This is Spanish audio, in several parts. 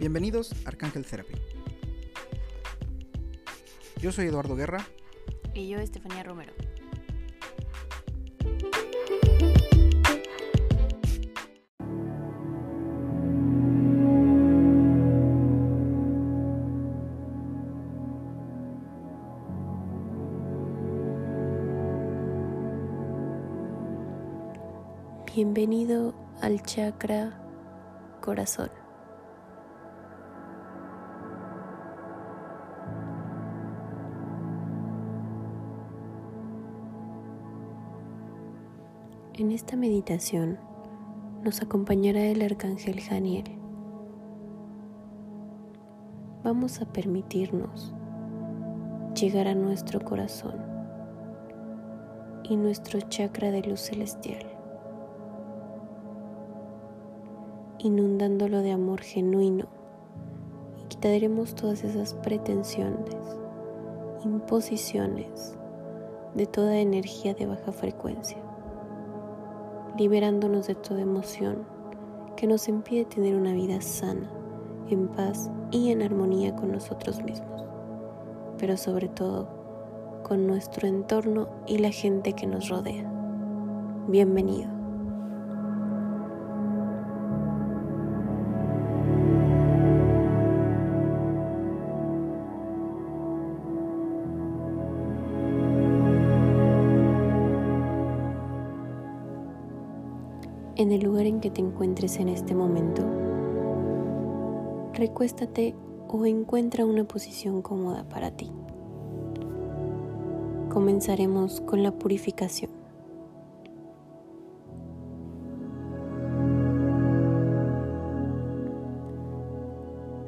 Bienvenidos a Arcángel Therapy. Yo soy Eduardo Guerra. Y yo, Estefanía Romero. Bienvenido al chakra corazón. En esta meditación nos acompañará el arcángel Janiel. Vamos a permitirnos llegar a nuestro corazón y nuestro chakra de luz celestial, inundándolo de amor genuino y quitaremos todas esas pretensiones, imposiciones de toda energía de baja frecuencia liberándonos de toda emoción que nos impide tener una vida sana, en paz y en armonía con nosotros mismos, pero sobre todo con nuestro entorno y la gente que nos rodea. Bienvenido. En el lugar en que te encuentres en este momento. Recuéstate o encuentra una posición cómoda para ti. Comenzaremos con la purificación.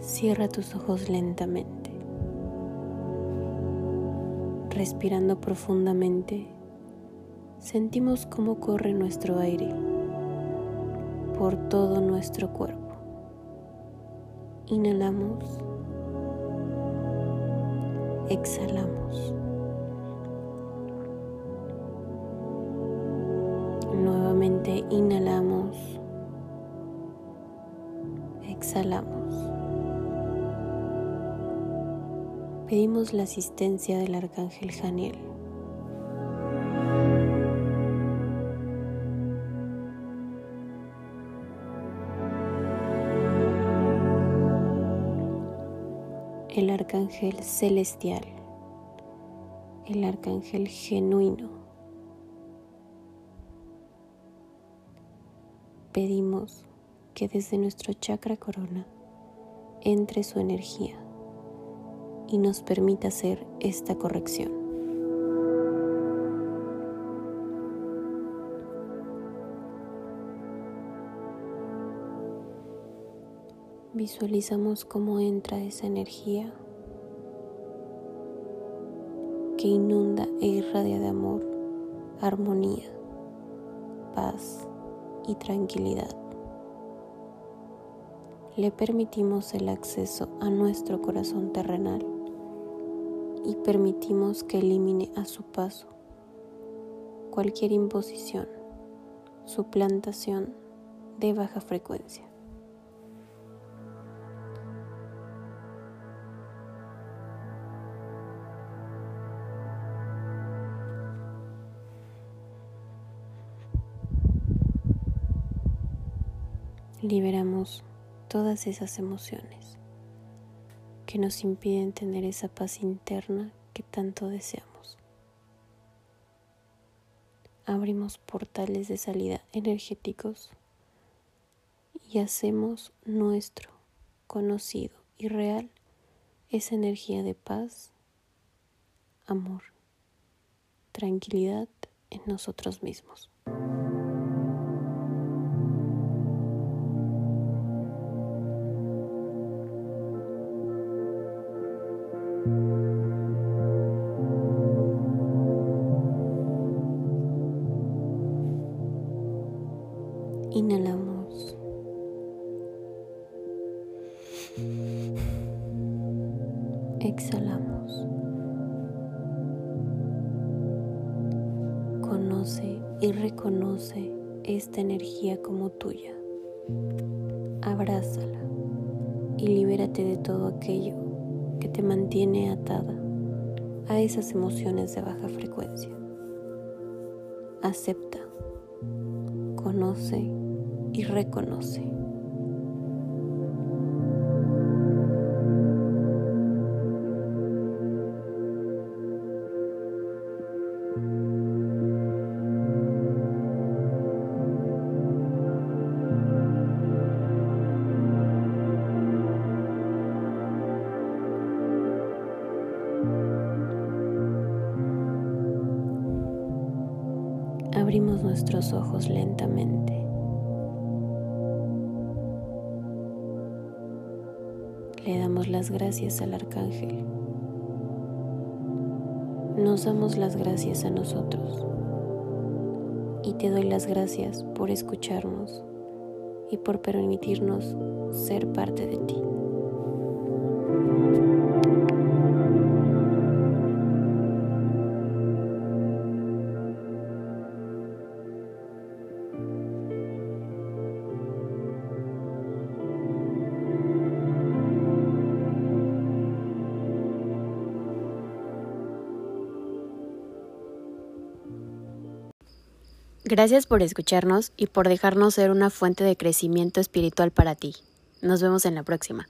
Cierra tus ojos lentamente. Respirando profundamente, sentimos cómo corre nuestro aire por todo nuestro cuerpo. Inhalamos. Exhalamos. Nuevamente inhalamos. Exhalamos. Pedimos la asistencia del arcángel Janiel el arcángel celestial, el arcángel genuino. Pedimos que desde nuestro chakra corona entre su energía y nos permita hacer esta corrección. Visualizamos cómo entra esa energía que inunda e irradia de amor, armonía, paz y tranquilidad. Le permitimos el acceso a nuestro corazón terrenal y permitimos que elimine a su paso cualquier imposición, suplantación de baja frecuencia. Liberamos todas esas emociones que nos impiden tener esa paz interna que tanto deseamos. Abrimos portales de salida energéticos y hacemos nuestro, conocido y real esa energía de paz, amor, tranquilidad en nosotros mismos. Inhalamos. Exhalamos. Conoce y reconoce esta energía como tuya. Abrázala. y libérate de todo aquello que te mantiene atada a esas emociones de baja frecuencia. Acepta, conoce y reconoce. abrimos nuestros ojos lentamente. Le damos las gracias al arcángel. Nos damos las gracias a nosotros. Y te doy las gracias por escucharnos y por permitirnos ser parte de ti. Gracias por escucharnos y por dejarnos ser una fuente de crecimiento espiritual para ti. Nos vemos en la próxima.